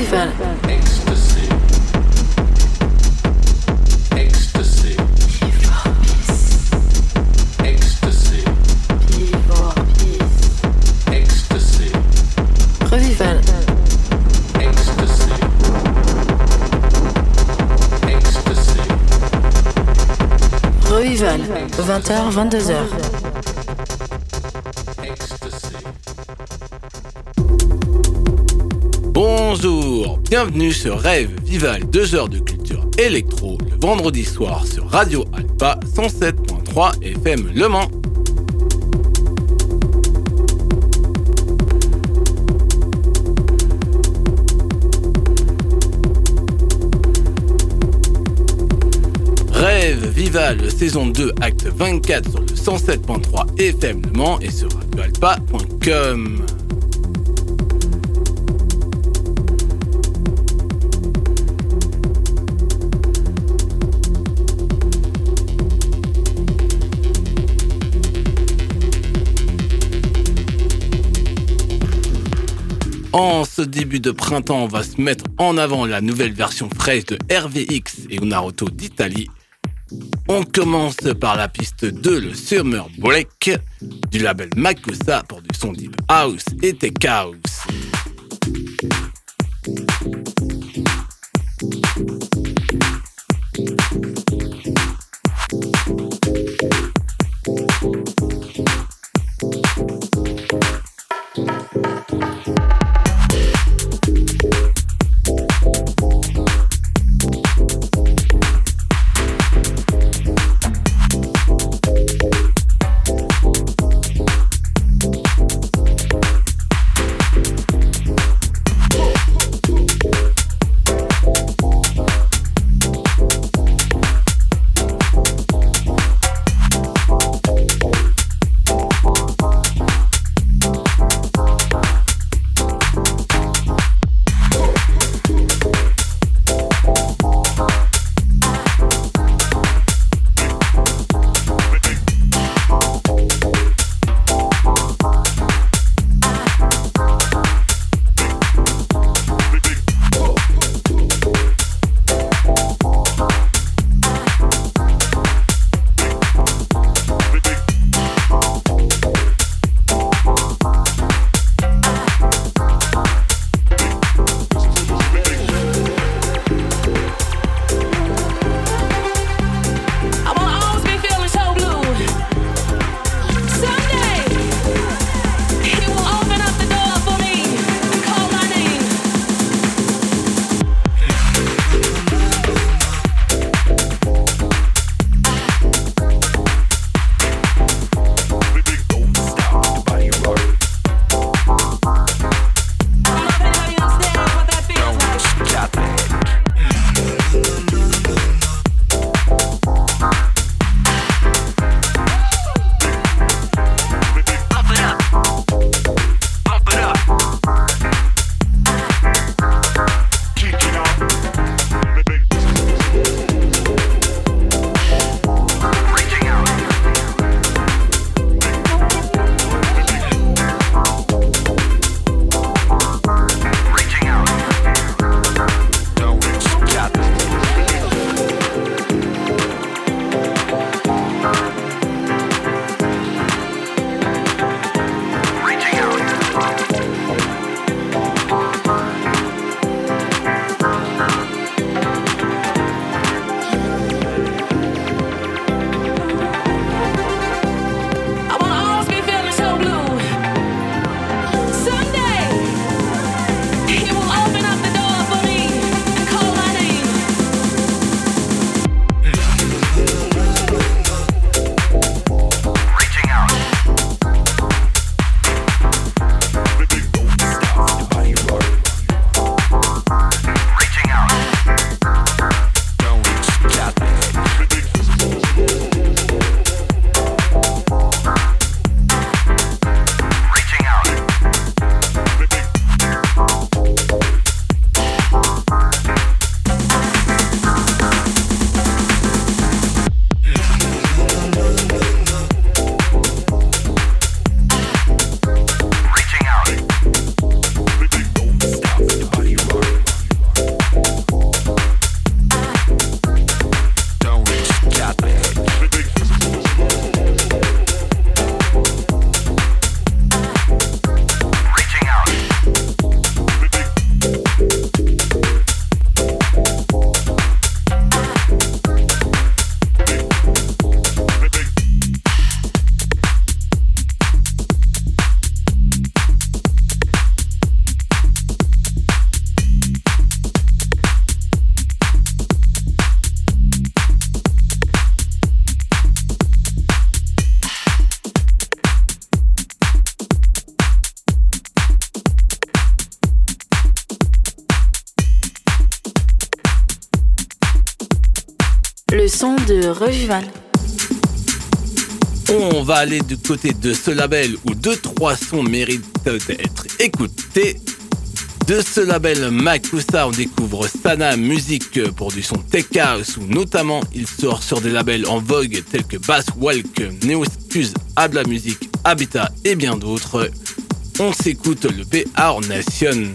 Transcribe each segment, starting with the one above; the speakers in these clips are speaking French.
Revival. Ecstasy. Ecstasy. Ecstasy. Ecstasy. Revival. Ecstasy. Ecstasy. Revival. 20h, 22h. Bienvenue sur Rêve Vival 2 heures de culture électro le vendredi soir sur Radio Alpha 107.3 FM Le Mans. Rêve Vival saison 2 acte 24 sur le 107.3 FM Le Mans et sur radioalpa.com. En ce début de printemps, on va se mettre en avant la nouvelle version fraîche de RVX et Naruto d'Italie. On commence par la piste 2, le Summer Break, du label Makosa pour du son deep house et tech house. On va aller du côté de ce label où deux trois sons méritent d'être écoutés. De ce label Makusa, on découvre Sana Music pour du son tech house où notamment il sort sur des labels en vogue tels que Bass Walk, Neoscuse, Abla Music, Habitat et bien d'autres. On s'écoute le BR Nation.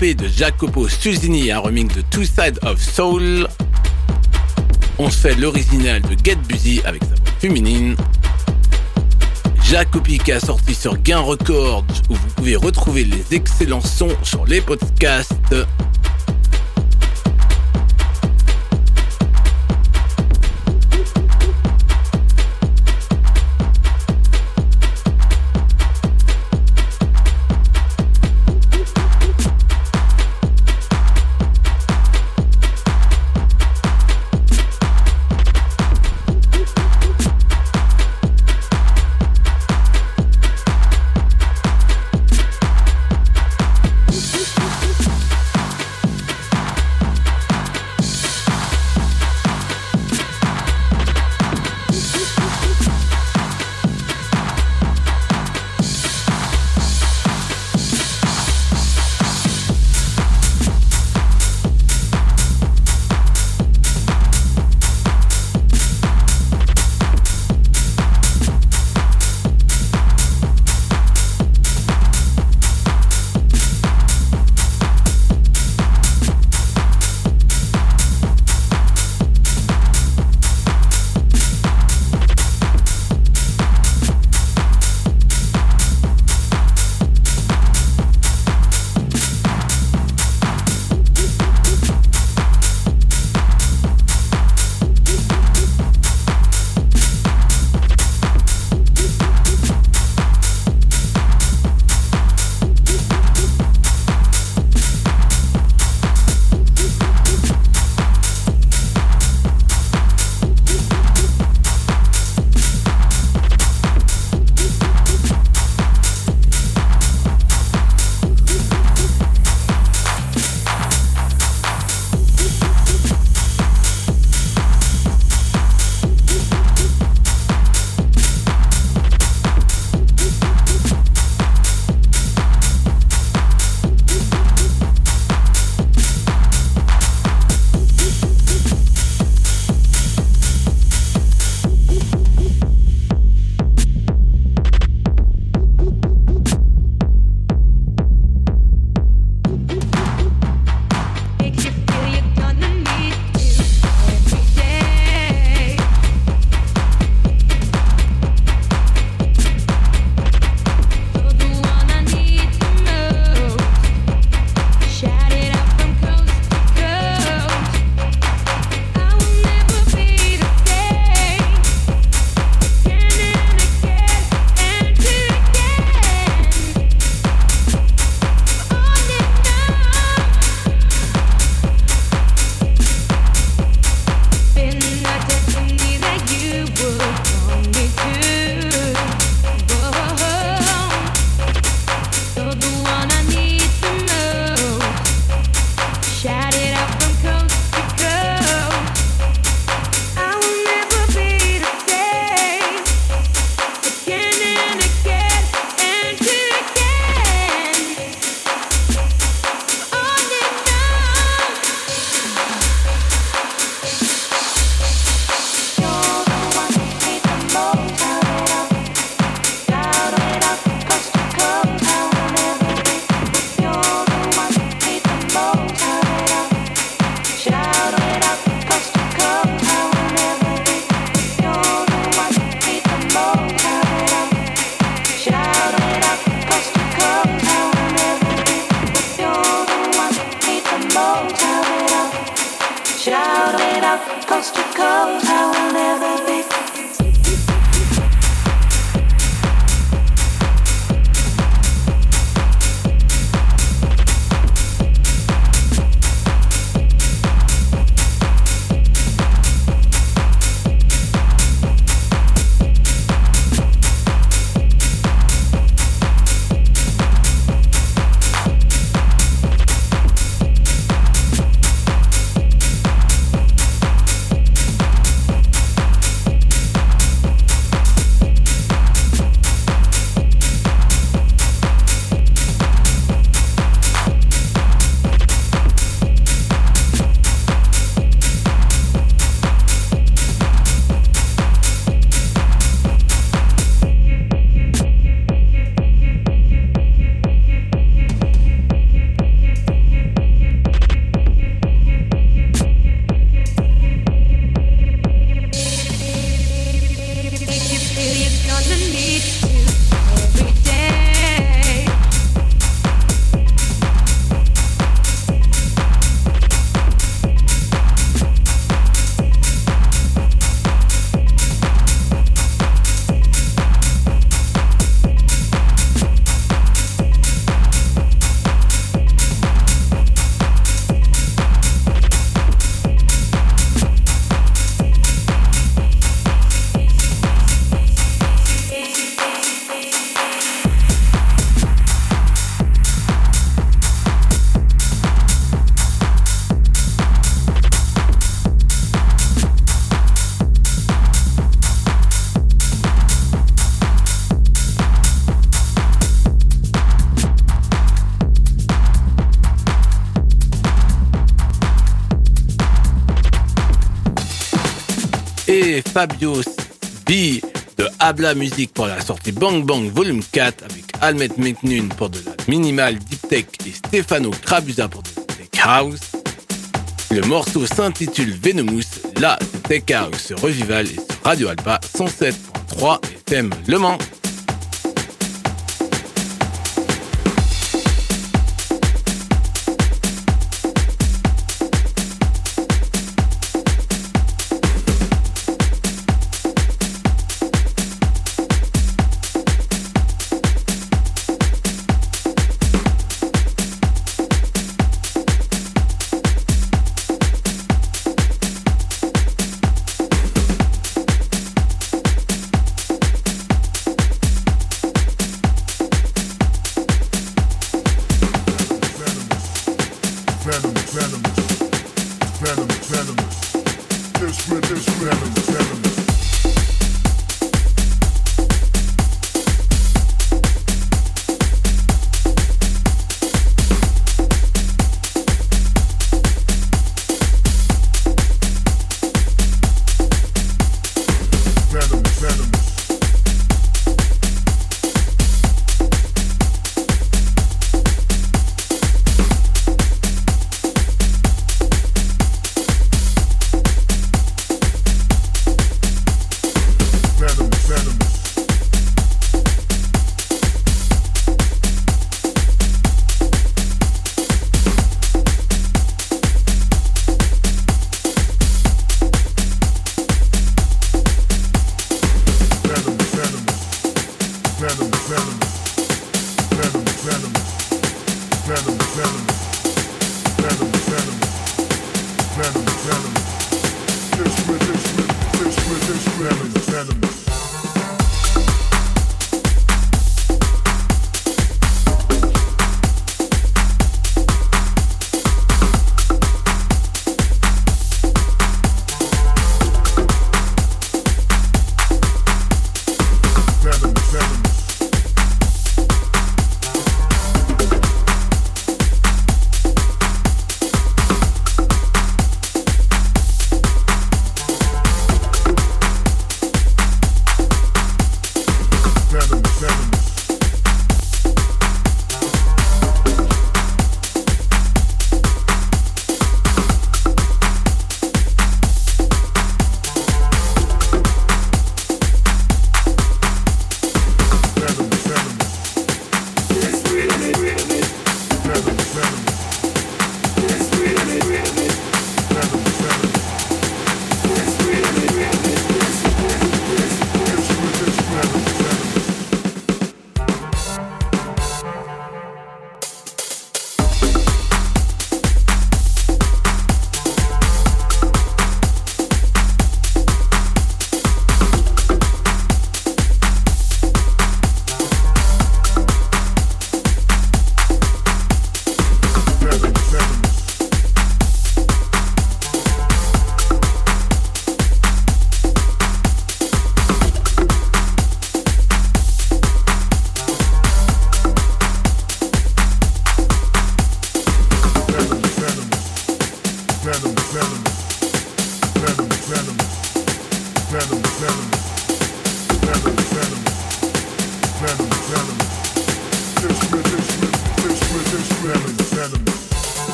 De Jacopo Susini, un remix de Two Sides of Soul. On se fait l'original de Get Busy avec sa voix féminine. Jacopi qui a sorti sur Gain Records où vous pouvez retrouver les excellents sons sur les podcasts. Fabio B de Habla Music pour la sortie Bang Bang Volume 4 avec Almet McNun pour de la minimal Deep Tech et Stefano Crabusa pour de la Tech House. Le morceau s'intitule Venomous, la Tech House Revival et sur Radio Alpha 107.3 FM Le Mans.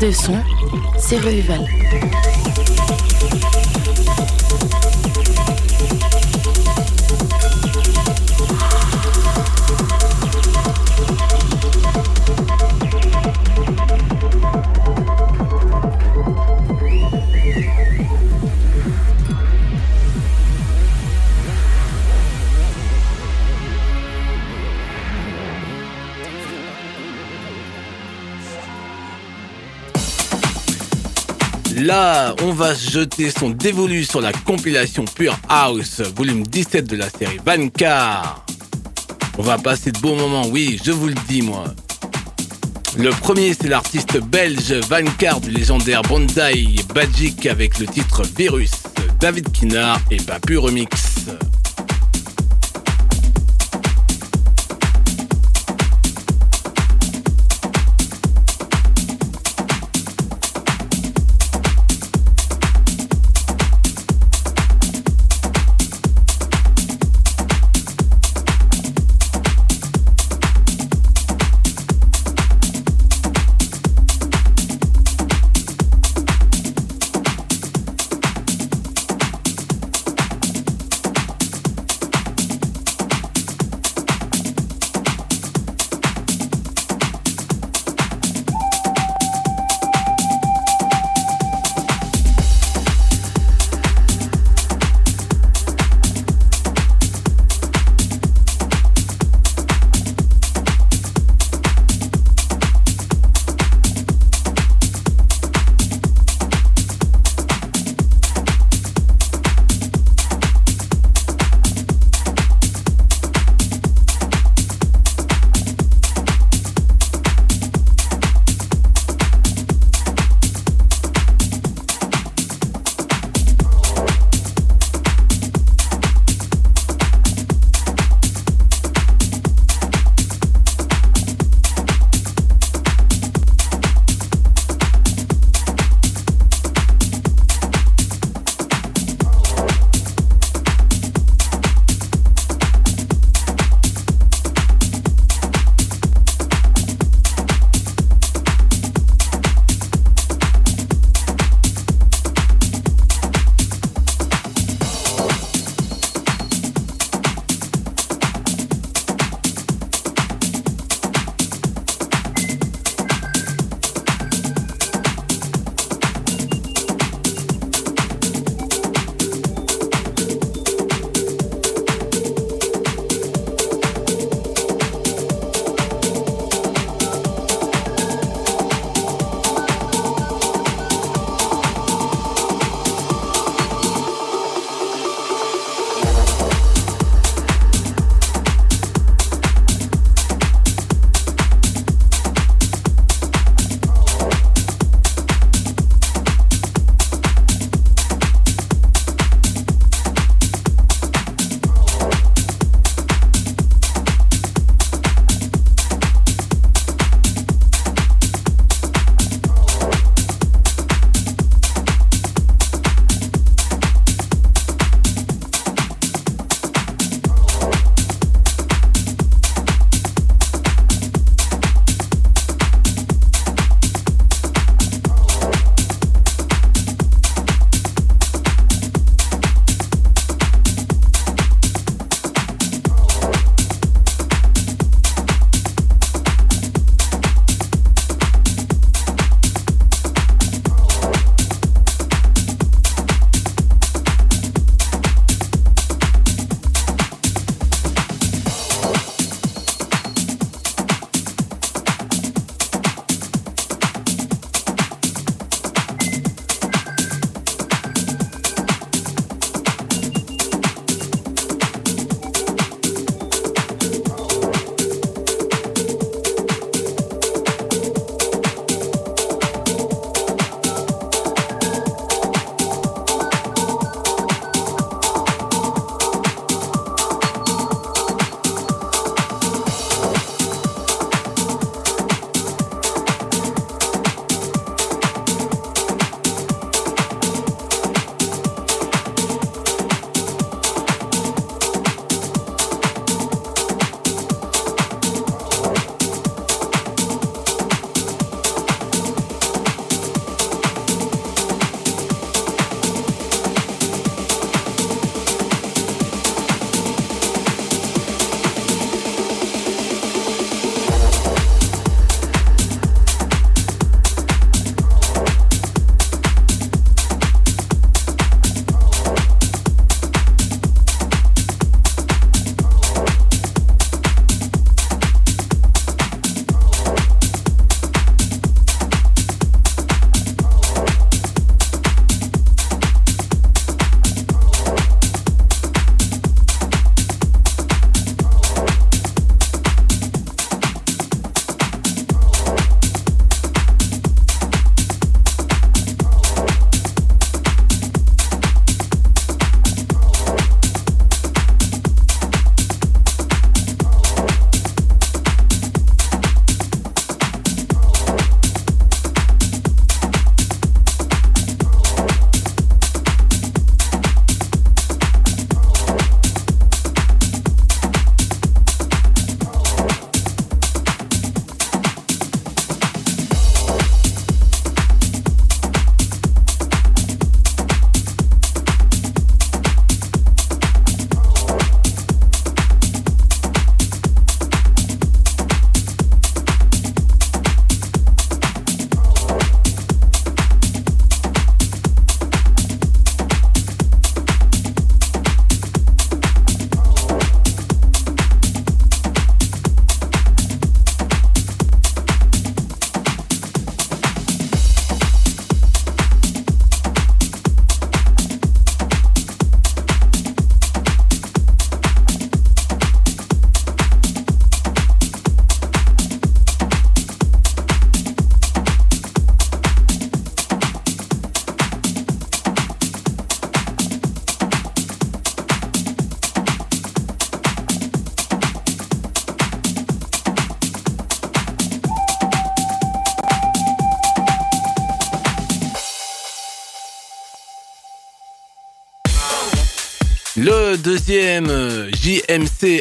De son, c'est Revival. On va jeter son dévolu sur la compilation Pure House, volume 17 de la série Vancar. On va passer de beaux moments, oui, je vous le dis moi. Le premier, c'est l'artiste belge Vancar du légendaire Bandai Bajik avec le titre Virus, David Kinnard et Papu Remix.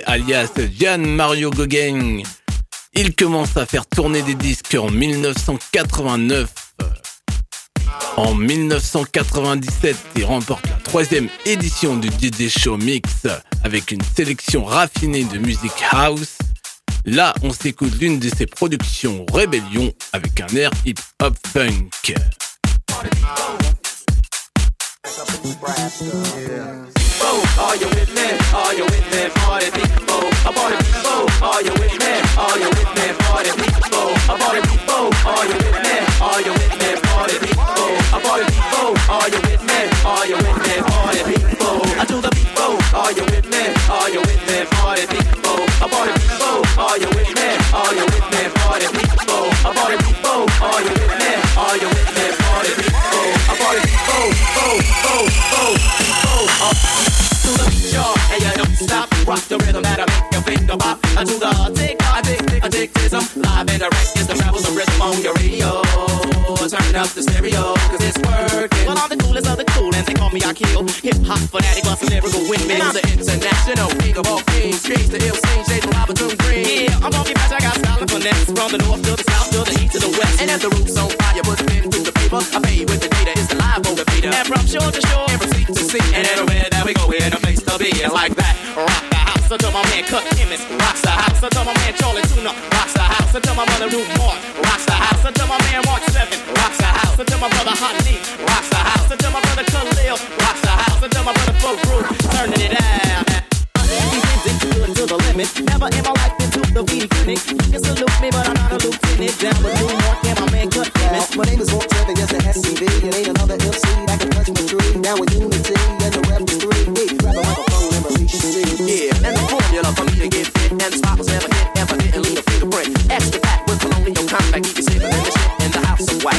Alias Gian Mario Gauguin, il commence à faire tourner des disques en 1989. En 1997, il remporte la troisième édition du DJ Show Mix avec une sélection raffinée de musique house. Là, on s'écoute l'une de ses productions Rébellion avec un air hip-hop funk. Are you with me? Are you with me? Party people. Are you with me? Are you with me? Party people. I party people. Are you with me? Are you with me? Party people. I party people. Are you with me? Are you with me? Party people. I do the people. Are you with me? Are you with me? Party people. I party people. Are you with me? Are you with me? Party people. I party people. Oh, oh, oh, oh, oh. To the beat, y'all, and you don't stop. Rock the rhythm that'll make your finger pop. Uh, To the tick, addict, addictism. Live and direct is the travels of rhythm on your radio. Turn up the stereo, cause it's working. Well, I'm the coolest of the cool, and they call me Akil. Hip hop fanatic, bust lyrical windmills. The international king of all kings. Streets to ill scenes, shades from Robinson Green. Yeah, I'm gonna be fresh, I got style and finesse. From the north to the south to the east to the west. And if the roof's on fire, put pen to the paper. I pay with the data, it's the live motivator. And from shore to shore, and from sea to sea. And everywhere that we go, we're place to be. Like that, rock the house until my man Cut Chemist. Rocks the house until my man Charlie Tuna. Rocks the house until my mother Ruth Moore. Rocks the house until my man Mark Seven. Rocks the house until my brother Hot Lee. Rocks the house until my brother Khalil. Rocks the house until my brother Flo Roof. Turning it out. To the limit. Never in my life been to the weed clinic. You salute me, but I'm not a lieutenant. Down with New York and my man Cut Chemist. My name is Walt Seven, yes, the SCV.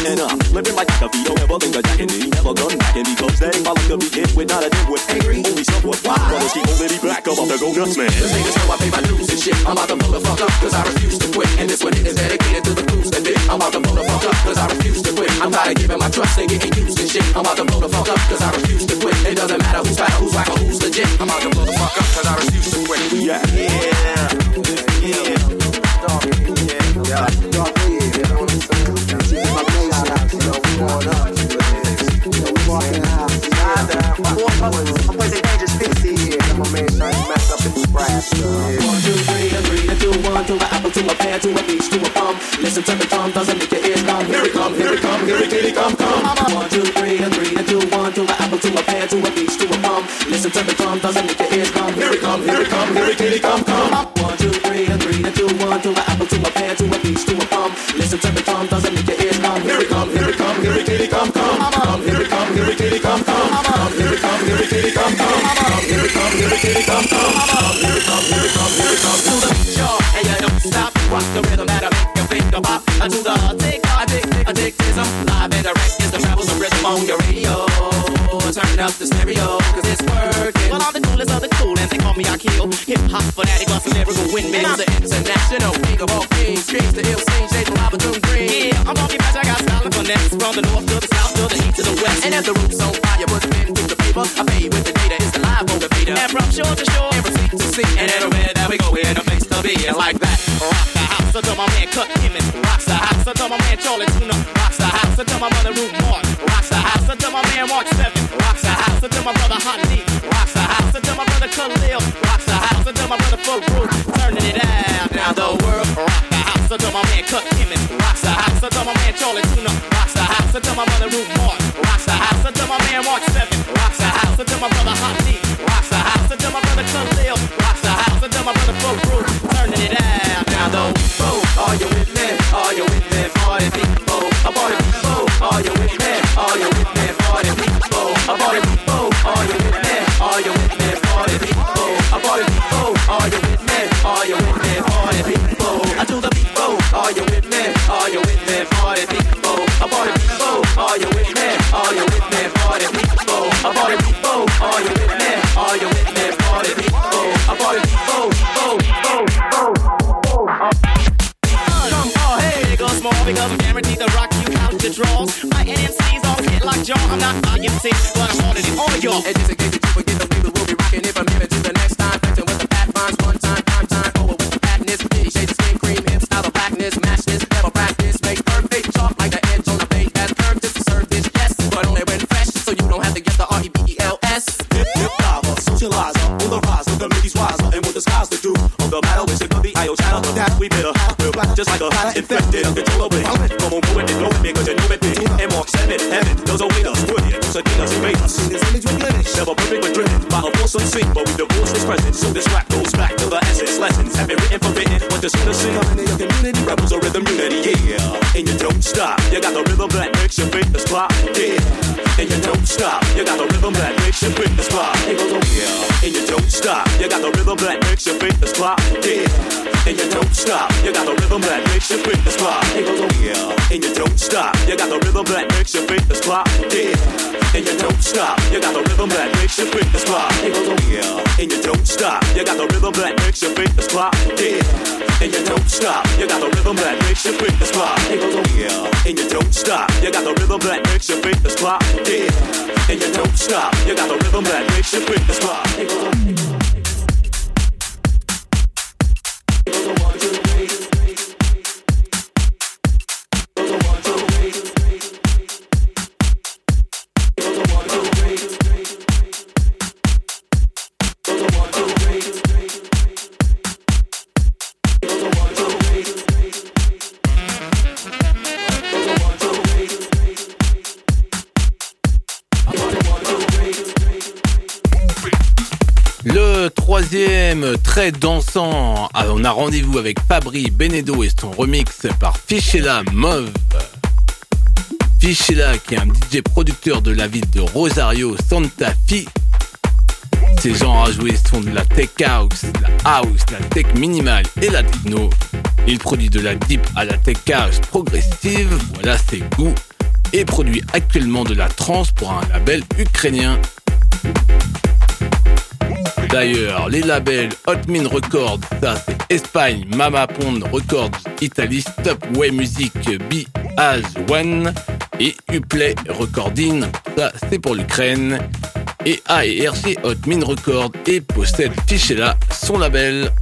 The. And I'm living like a Vito, never of jacking me. Never back and because they I like to be hit with not a dimwit. Angry, only somewhat. Why? Brothers keep holding me back, I'm about to go nuts, man. This niggas know I pay my dues and shit. I'm about to blow the fuck up, cause I refuse to quit. And this one is dedicated to the crews that did. I'm about to blow the fuck up, cause I refuse to quit. I'm tired of giving my trust and getting used and shit. I'm about to blow the fuck up, cause I refuse to quit. It doesn't matter who's fat who's whack One, two, three, a two, one, to an apple, to a pear, to a peach, to a plum. Listen to the drum, doesn't make your ears numb. Here it come, here it come, here it come, come. One, two, three, a three, a two, one, to an apple, to a pear, to a peach, to a plum. Listen to the drum, doesn't make your ears numb. Here it come, here it come, here it come, come. One, two, three, a three, a two, one, to an apple, to a pear, to a peach, to a plum. Listen to the drum, doesn't make your ears numb. Here it come, here it come, here it come, come. Here it come, here kitty come, come. Come, here it come, here kitty come, come. Come, here it come, here kitty come, come. Come, here it come, here it come, here it come. To the beat, and you don't stop. Rock the rhythm that'll make your finger pop. To the tick, addict, addictism. Live and direct is the travels of rhythm on your radio. Turn up the stereo, cause it's working. Well, I'm the coolest of the cool, and they call me Akil. Hip hop fanatic, bust lyrical windmills. The international king of all kings. Streets to ill the. And if the roof's on fire, put pen to the paper. I pay with the data, it's the live motivator. And from shore to shore, and from sea to sea. And everywhere that we go, we're in a place to be. And like that, rock the house until my man Cut Chemist. Rocks the house until my man Charlie Tuna. Rocks the house until my mother Ruth Mark. Rocks the house until my man Mark Seven. Rocks the house until my brother Hot my brother Hot. Rocks the house until my brother Khalil. Rocks the house until my brother Flo Roof. Turning it out. Now the world, are you with me? Are you with me? Party people, a party people. Are you with me? Are you with me? Party people, a party people. Are you with me? Are you with me? Party people, a party people. Are you with me? Are you with me? Party people. I do the people. Are you with me? Are you with me? Party people, a party people. Are you with me? Are you with me? Party people, a party people. Draws. My NMC's always hit like jaw. I'm not IMC, but I'm harder than all y'all. And just in case that you forget, the people will be rocking here from here to the next time. Flexing with the fat rhymes, one time, prime time. Forward oh, with the fatness, fifty shades of skin cream, hip style of blackness. Match this, never practice, make perfect. chalk like the edge on the blade, as curved is to serve this, yes. But only when fresh, so you don't have to get the R E B E L S. Hip hip lava, socializer, on the rise, look the ladies wiser, and what the skies to do. On the battle, is it the IO channel? That we better, real black, just like a infected, So this rap goes back to the essence. Lessons have been written, for forbidden. What the citizen coming in your community, rebels of rhythm unity, yeah. And you don't stop. You got the rhythm that makes your fingers pop, yeah. And you don't stop. You got the rhythm that makes your fingers pop. It yeah. And you don't stop. You got the rhythm that makes your fingers pop, yeah. And you don't stop. You got the rhythm that makes your fingers pop. It goes on, yeah. And you don't stop. You got the rhythm that makes your fingers pop, yeah. And you don't stop. You got the rhythm that makes your fingers pop. It goes on, yeah. And you don't stop. You got the rhythm that makes your fingers pop, yeah. And you don't stop. You got the rhythm that makes your fingers pop. It goes on, yeah. And you don't stop. You got the rhythm that makes your fingers pop, yeah. And you don't stop. You got the rhythm that makes your fingers pop. It goes on. Dansant, ah, on a rendez-vous avec Fabri Benedo et son remix par Fichella Mauve. Fichella, qui est un DJ producteur de la ville de Rosario, Santa Fe. Ces gens à jouer sont de la tech house, la house, la tech minimale et la techno. Il produit de la deep à la tech house progressive, voilà ses goûts, et produit actuellement de la trance pour un label ukrainien. D'ailleurs, les labels Hotmin Records, ça c'est Espagne, Mama Pond Records, Italie, Stopway Music, B As One et Uplay Recording, ça c'est pour l'Ukraine. Et A et RG Hotmin Records et possède Fichella, son label.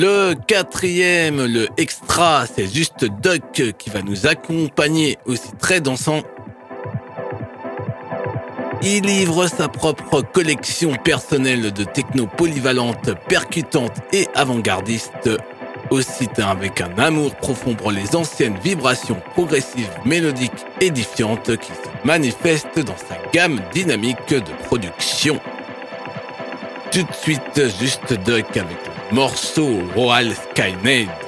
Le quatrième, le extra, c'est juste Duck qui va nous accompagner aussi très dansant. Il livre sa propre collection personnelle de techno polyvalente, percutante et avant-gardiste. Aussi avec un amour profond pour les anciennes vibrations progressives, mélodiques, édifiantes qui se manifestent dans sa gamme dynamique de production. Tout de suite, juste Duck avec morceau Royal Skynet.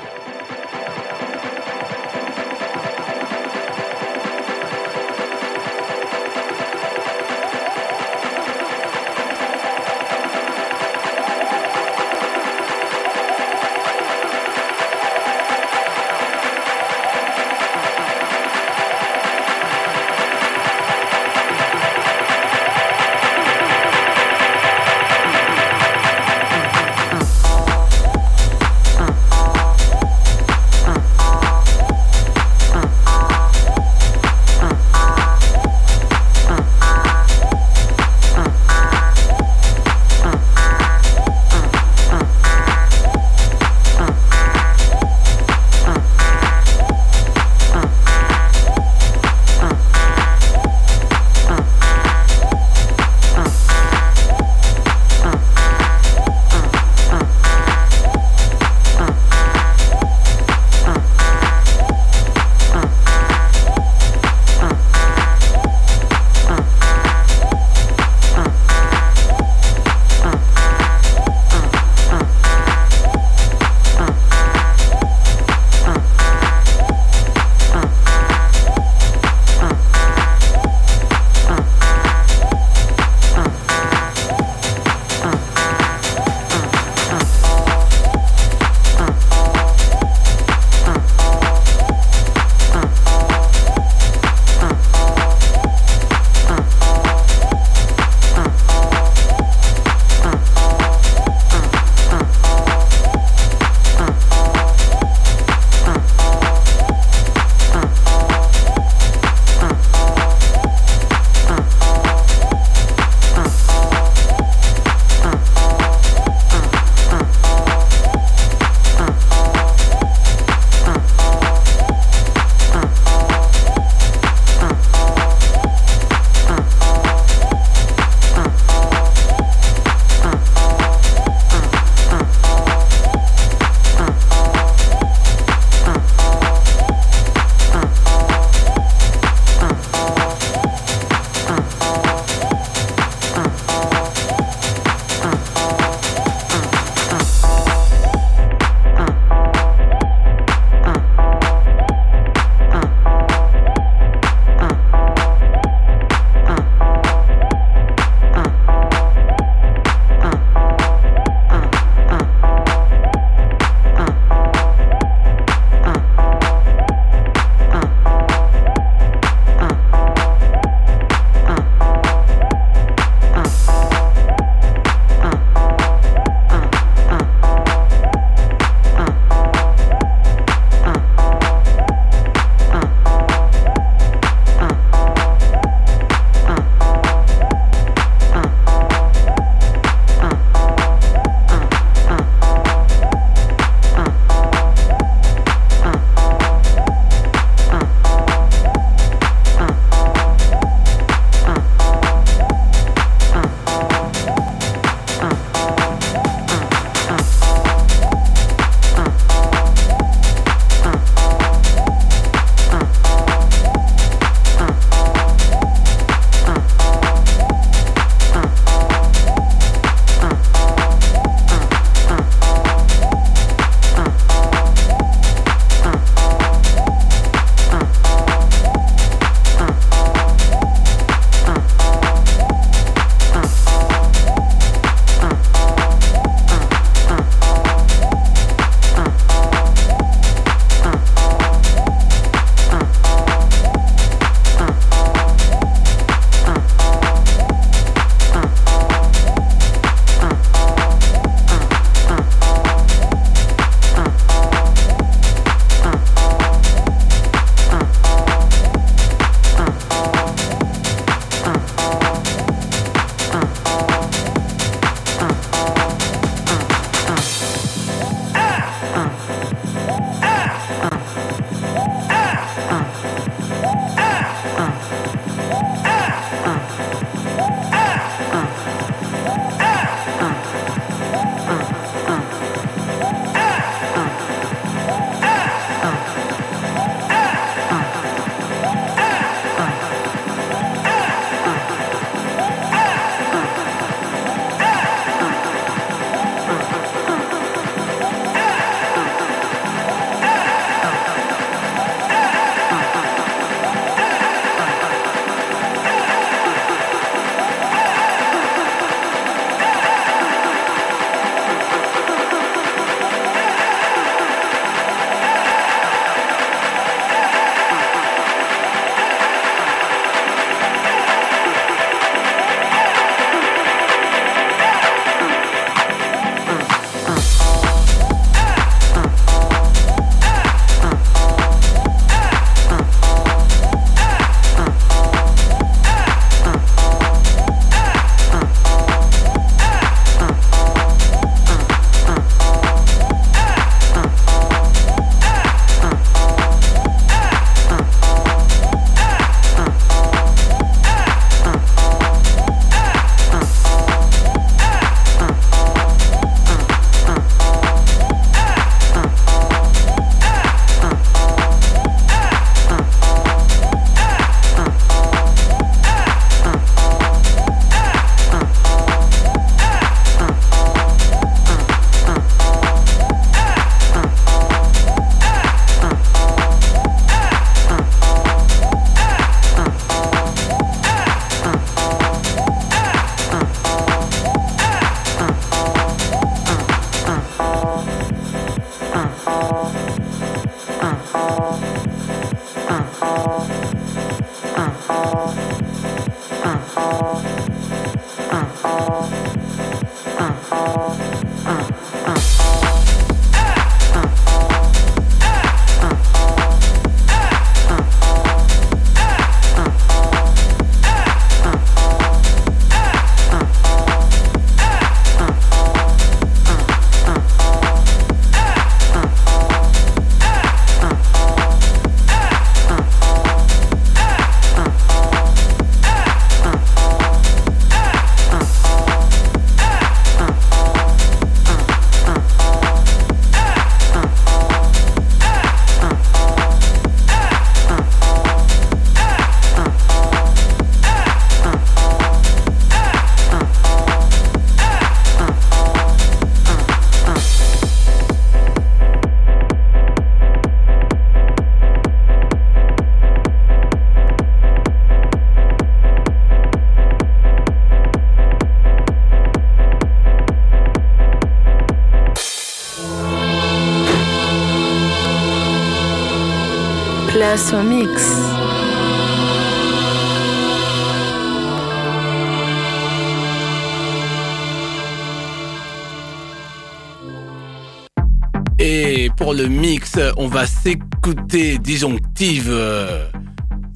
Et pour le mix, on va s'écouter disjonctive.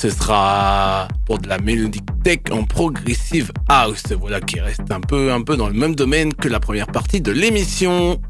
Ce sera pour de la mélodique tech en progressive house. Voilà qui reste un peu, un peu dans le même domaine que la première partie de l'émission.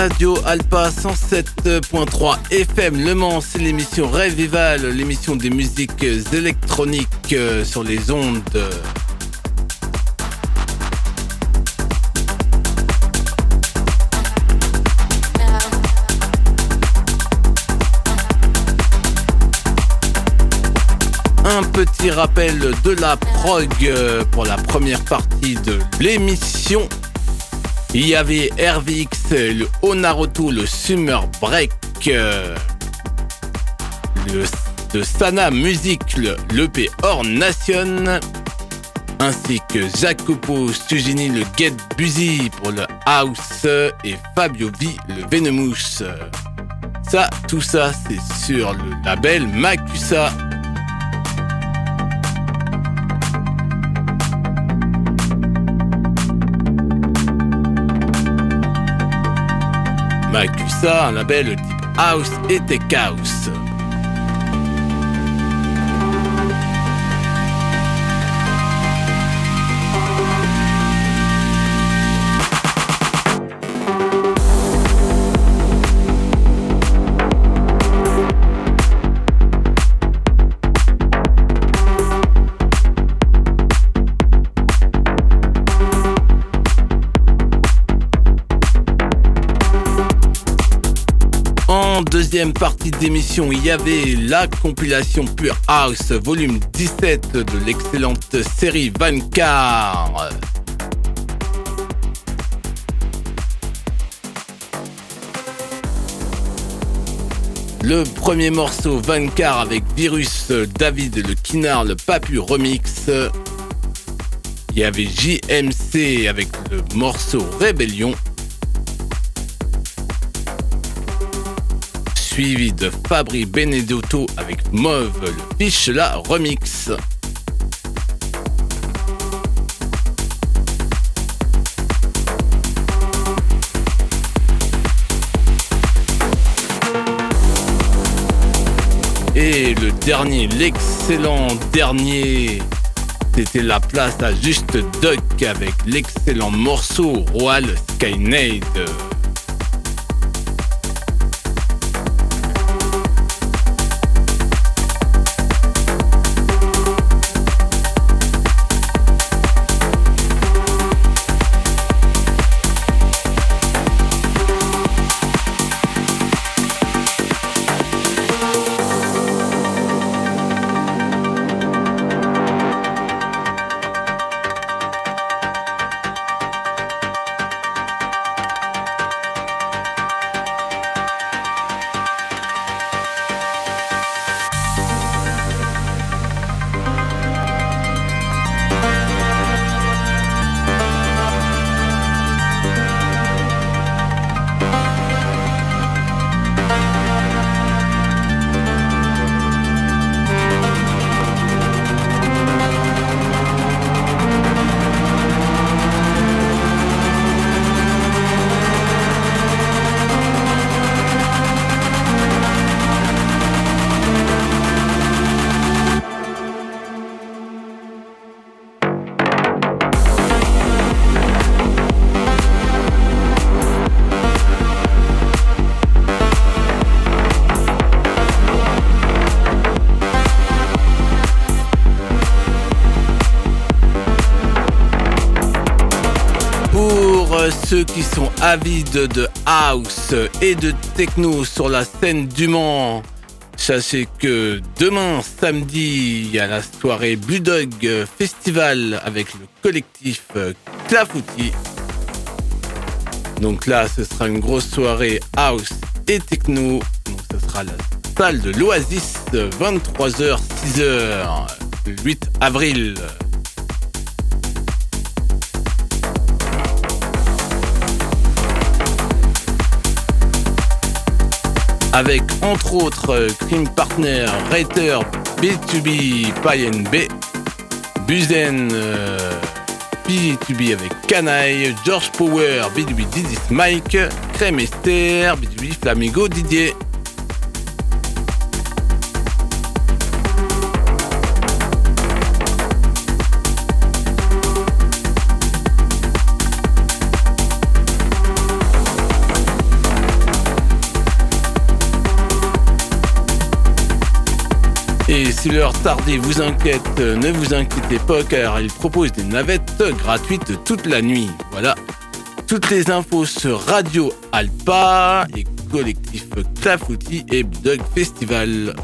Radio Alpa 107.3 FM Le Mans, c'est l'émission Revival, l'émission des musiques électroniques euh, sur les ondes. Un petit rappel de la prog euh, pour la première partie de l'émission. Il y avait RVX, le Onaruto, le Summer Break, euh, le, Sana Music, le Hors Nation, ainsi que Jacopo Stugini, le Get Busy pour le House et Fabio V, le Venomous. Ça, tout ça, c'est sur le label Macusa. Macusa, un label type House et Tech House. Deuxième partie d'émission, il y avait la compilation Pure House, volume 17 de l'excellente série Vancar. Le premier morceau Vancar avec Virus, David le Kinard, le Papu Remix. Il y avait JMC avec le morceau Rébellion. Suivi de Fabri Benedetto avec Mauve, le Fiche la remix. Et le dernier, l'excellent dernier, c'était la place à Juste Duck avec l'excellent morceau Royal Skynade. Qui sont avides de house et de techno sur la scène du Mans, sachez que demain, samedi, il y a la soirée Blue Dog Festival avec le collectif Clafoutis. Donc là, ce sera une grosse soirée house et techno. Donc ce sera la salle de l'Oasis, 23h, 6h, le 8 avril. Avec entre autres euh, Cream Partner, Rater, B2B, PyNB, Buzen, euh, B2B avec Canaille, George Power, B2B Didis Mike, Crème Esther, B2B Flamigo Didier. Si l'heure tardée vous inquiète, euh, ne vous inquiétez pas car il propose des navettes gratuites toute la nuit. Voilà. Toutes les infos sur Radio Alpa et collectif Clafouti et Dog Festival.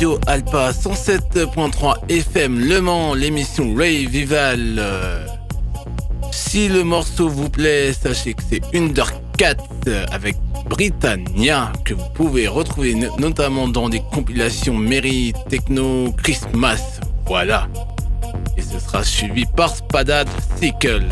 Radio Alpa 107.3 FM Le Mans, l'émission Ray Vival. Si le morceau vous plaît, sachez que c'est Undercat avec Britannia que vous pouvez retrouver no- notamment dans des compilations Mary Techno Christmas. Voilà. Et ce sera suivi par Spadad Sickle.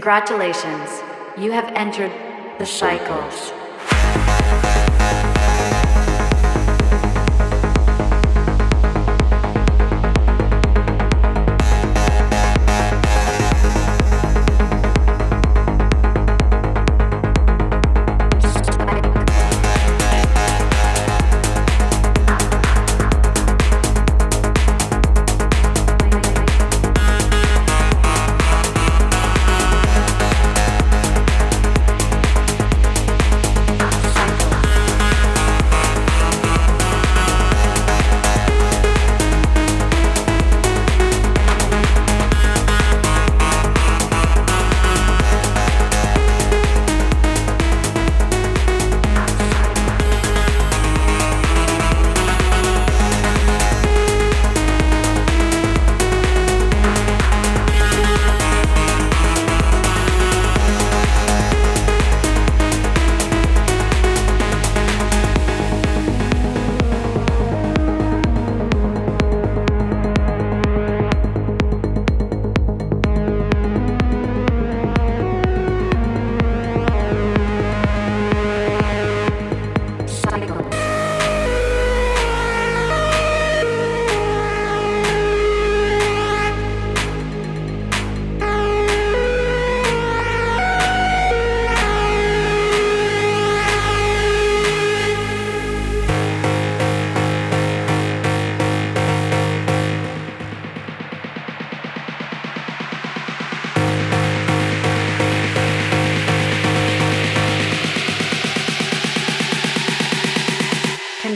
Congratulations, you have entered the cycles.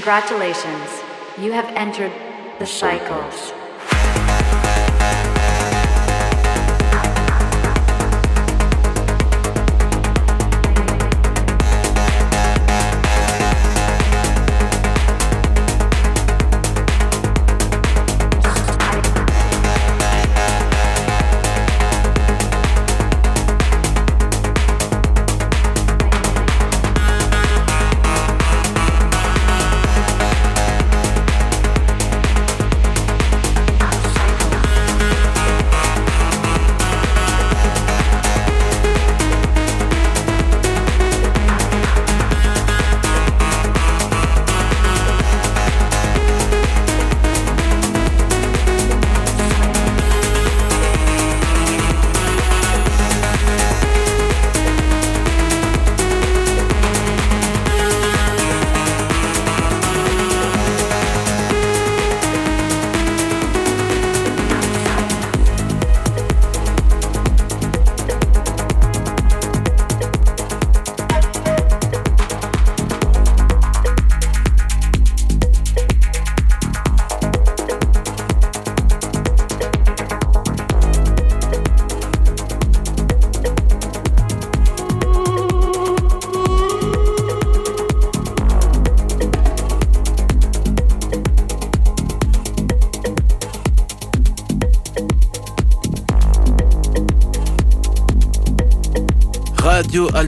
Congratulations, you have entered the cycles.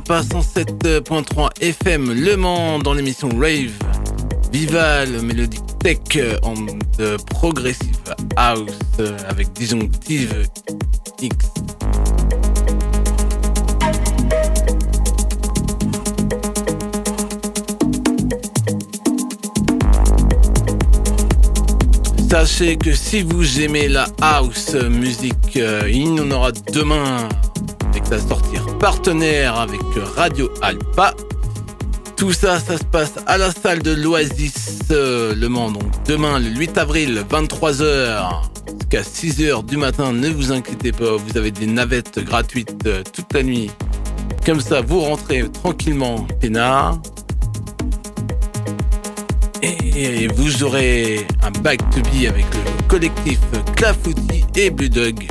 Radio Alpa 107.3 FM Le Mans dans l'émission Rave. Viva le mélodique tech en de progressive house avec disjonctive X. Sachez que si vous aimez la house musique, euh, il y en aura demain avec sa sortir partenaire avec Radio Alpa. Tout ça, ça se passe à la salle de l'Oasis euh, Le Mans. Donc demain, le 8 avril, 23h jusqu'à 6h du matin. Ne vous inquiétez pas, vous avez des navettes gratuites euh, toute la nuit. Comme ça, vous rentrez tranquillement peinard. Et vous aurez un back to be avec le collectif Clafouti et Blue Dog.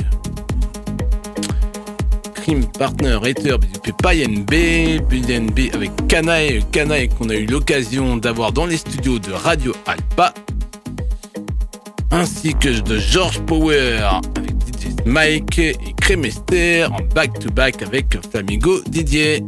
Crime Partner Hater depuis PyNB, BNB avec Kanae, Kanae qu'on a eu l'occasion d'avoir dans les studios de Radio Alpa, ainsi que de George Power avec DJ Mike et Crémester en back-to-back avec Flamingo Didier.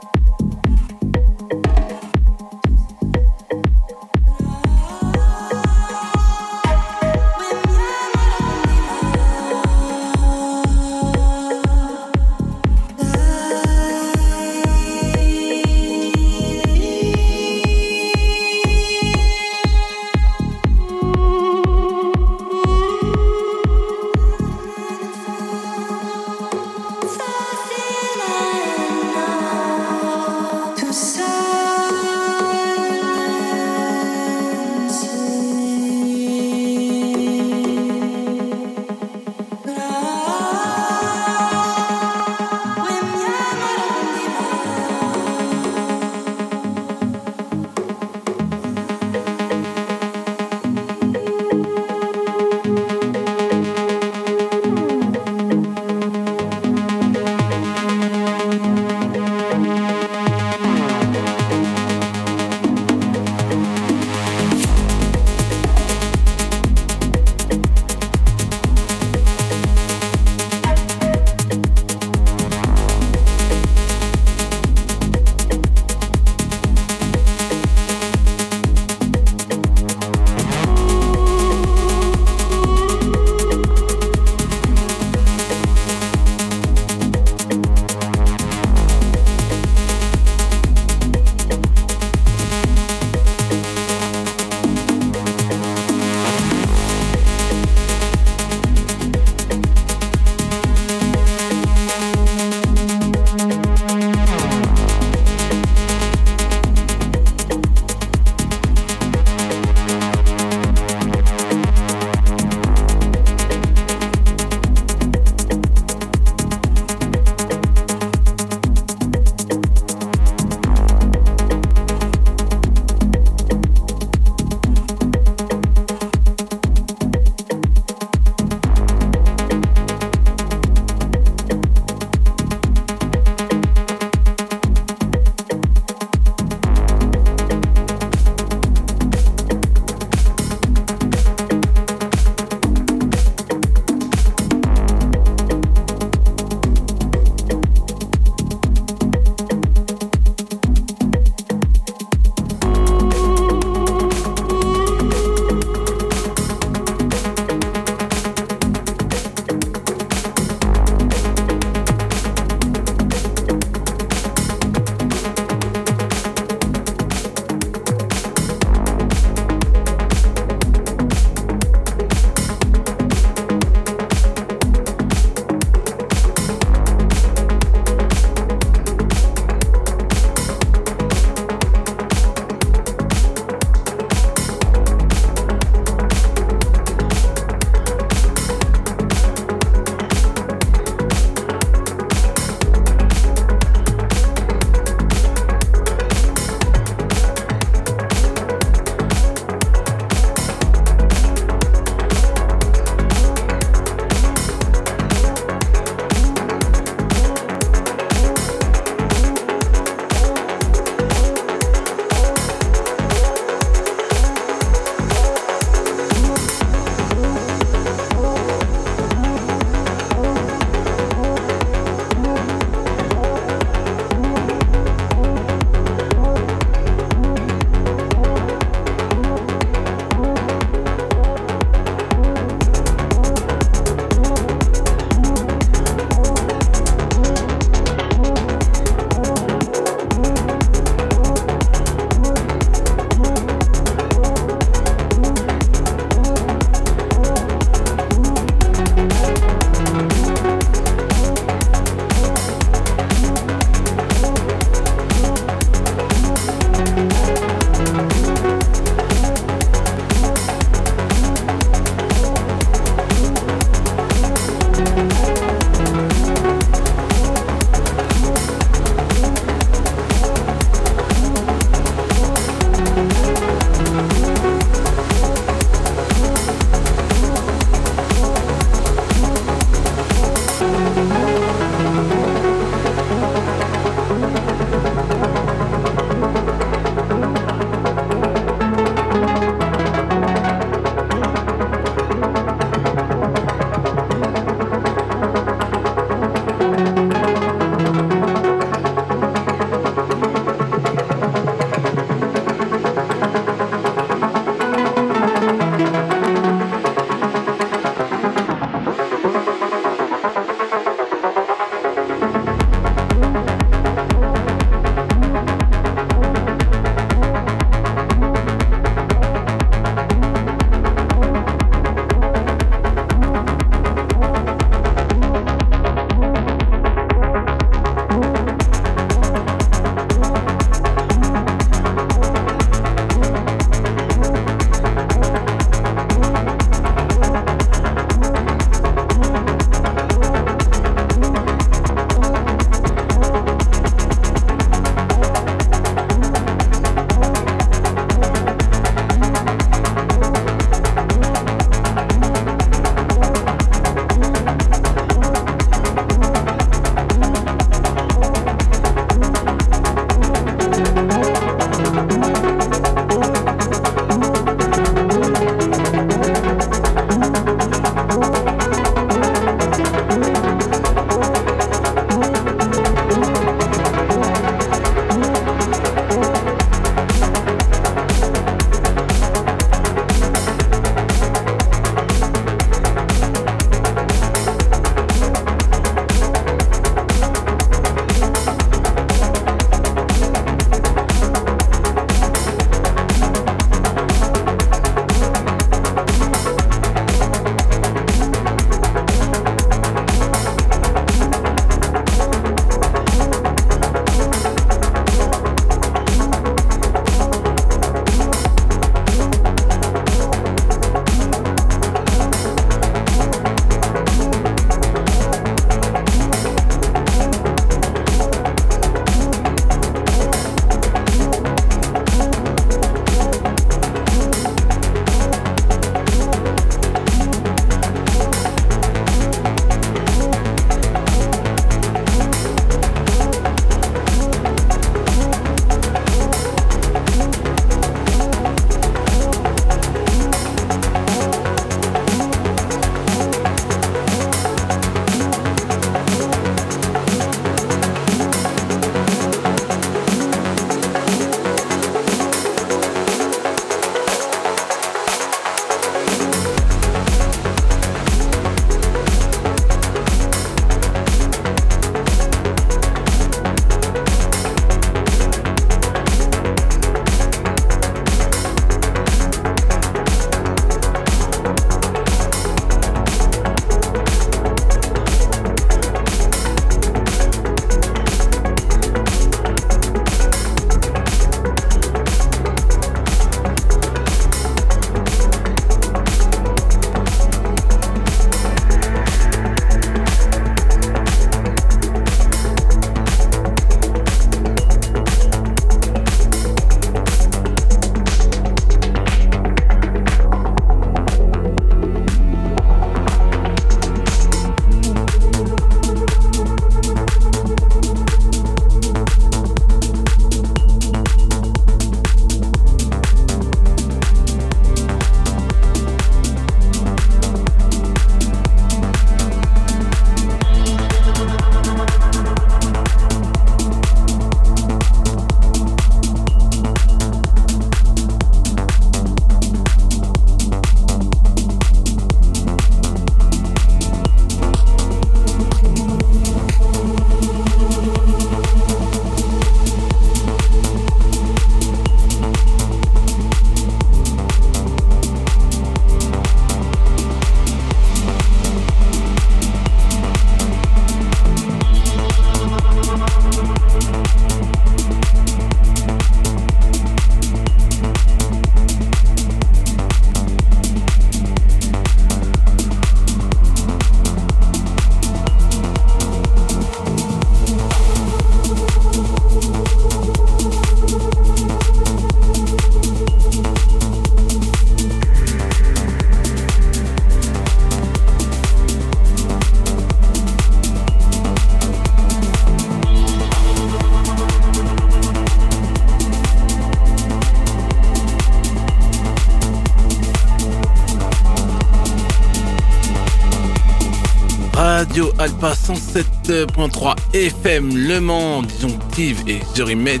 Alpha 107.3 FM Le Mans, disjonctive et je remette.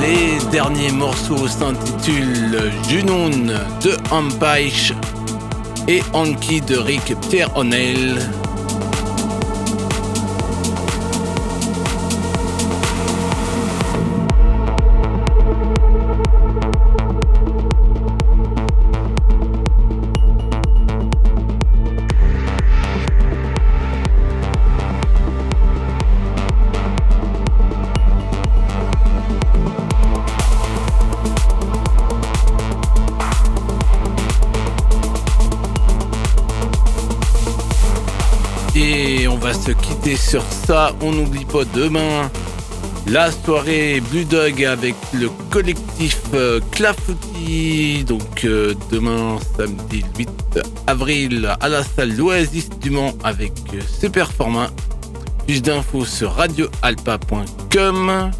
Les derniers morceaux s'intitulent Junoon de Ampaich et Anki de Rick Pierre O'Neill. Va se quitter sur ça. On n'oublie pas demain la soirée Blue Dog avec le collectif euh, Clafoutis. Donc euh, demain, samedi 8 avril, à la salle L'Oasis du Mans avec euh, ce performant. Plus d'infos sur radioalpa.com.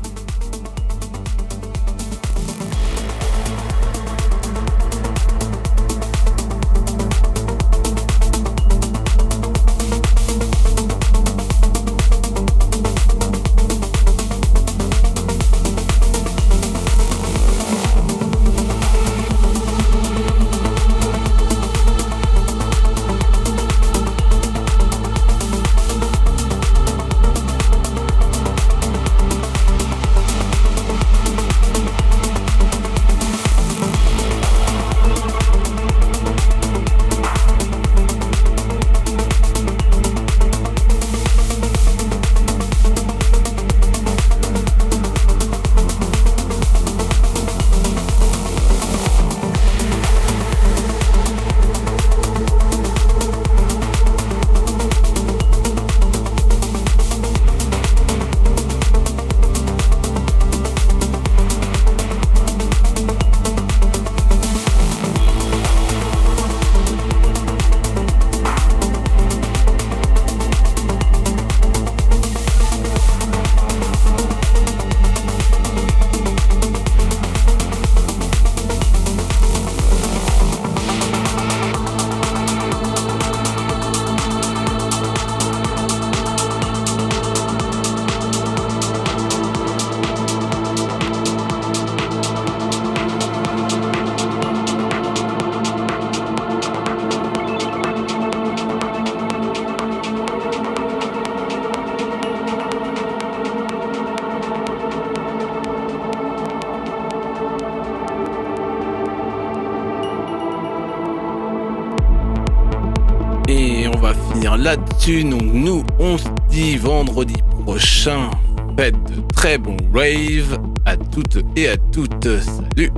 Donc nous, on se dit vendredi prochain. Faites de très bons raves à toutes et à toutes. Salut